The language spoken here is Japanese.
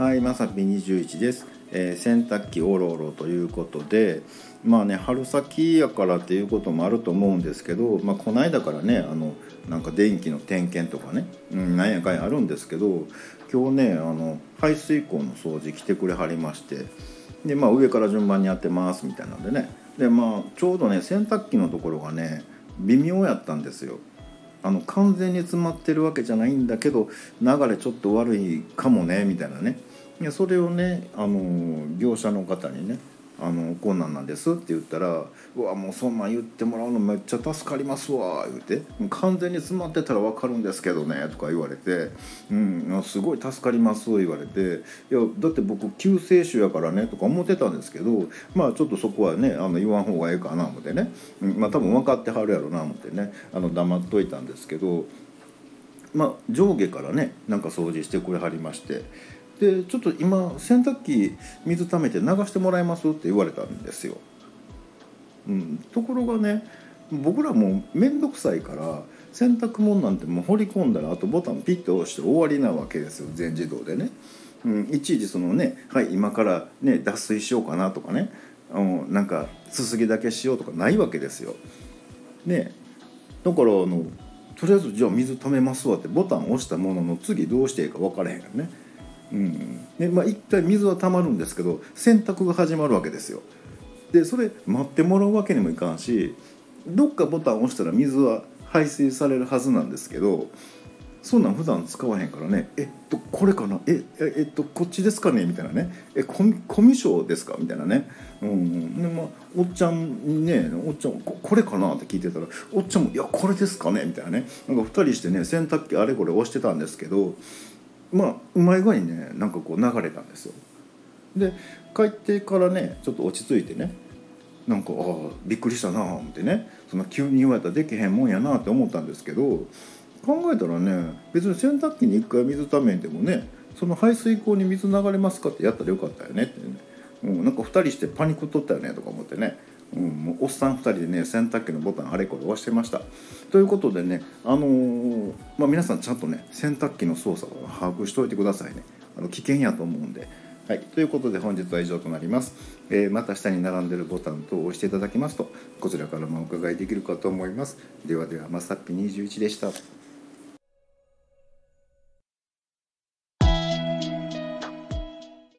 はい、まさぴ21です、えー洗濯機おろおろということでまあね春先やからっていうこともあると思うんですけど、まあ、この間からねあのなんか電気の点検とかね、うん、なんやかんやあるんですけど今日ねあの排水口の掃除来てくれはりましてで、まあ、上から順番にやってますみたいなんでね。でまあちょうどね洗濯機のところがね微妙やったんですよ。あの完全に詰まってるわけじゃないんだけど流れちょっと悪いかもねみたいなね。いやそれをねあの業者の方にねあの「こんなんなんです」って言ったら「うわもうそんなん言ってもらうのめっちゃ助かりますわ」言うて「完全に詰まってたら分かるんですけどね」とか言われて「うんすごい助かります」言われて「いやだって僕救世主やからね」とか思ってたんですけどまあちょっとそこはねあの言わん方がええかな思ってね、うん、まあ多分分かってはるやろな思ってねあの黙っといたんですけど。まあ、上下からねなんか掃除してくれはりましてでちょっと今洗濯機水溜めて流してもらえますって言われたんですよ。うん、ところがね僕らもう面倒くさいから洗濯物なんてもう掘り込んだらあとボタンピッと押して終わりなわけですよ全自動でね。うん、いちいちそのねはい今からね脱水しようかなとかねうんなんかすすぎだけしようとかないわけですよ。ねだからあのとりあえずじゃあ水溜めますわってボタン押したものの次どうしていいか分からへんからね。うんでまあ、一体水は溜まるんですけど洗濯が始まるわけですよ。でそれ待ってもらうわけにもいかんしどっかボタン押したら水は排水されるはずなんですけどそんなん普段使わへんからね「えっとこれかな？えええっとこっちですかね?」みたいなね「えコミコミュ障ですか?」みたいなね、うんでまあ、おっちゃんにね「おっちゃんここれかな?」って聞いてたらおっちゃんも「いやこれですかね?」みたいなねなんか2人してね洗濯機あれこれ押してたんですけどまあうまい具合にねなんかこう流れたんですよ。で帰ってからねちょっと落ち着いてねなんかああびっくりしたなあ思ってねそんな急に言われたらできへんもんやなって思ったんですけど考えたらね別に洗濯機に一回水ためんでもねその排水口に水流れますかってやったらよかったよねってね、うん、なんか2人してパニック取ったよねとか思ってね、うん、おっさん2人でね洗濯機のボタンあれこれ押してました。ということでね、あのーまあ、皆さんちゃんとね洗濯機の操作を把握しておいてくださいね。あの危険やと思うんで。はい、ということで本日は以上となります、えーまた下に並んでるボタン等を押していただきますとこちらからもお伺いできるかと思います。ではではまさっぴ21でした。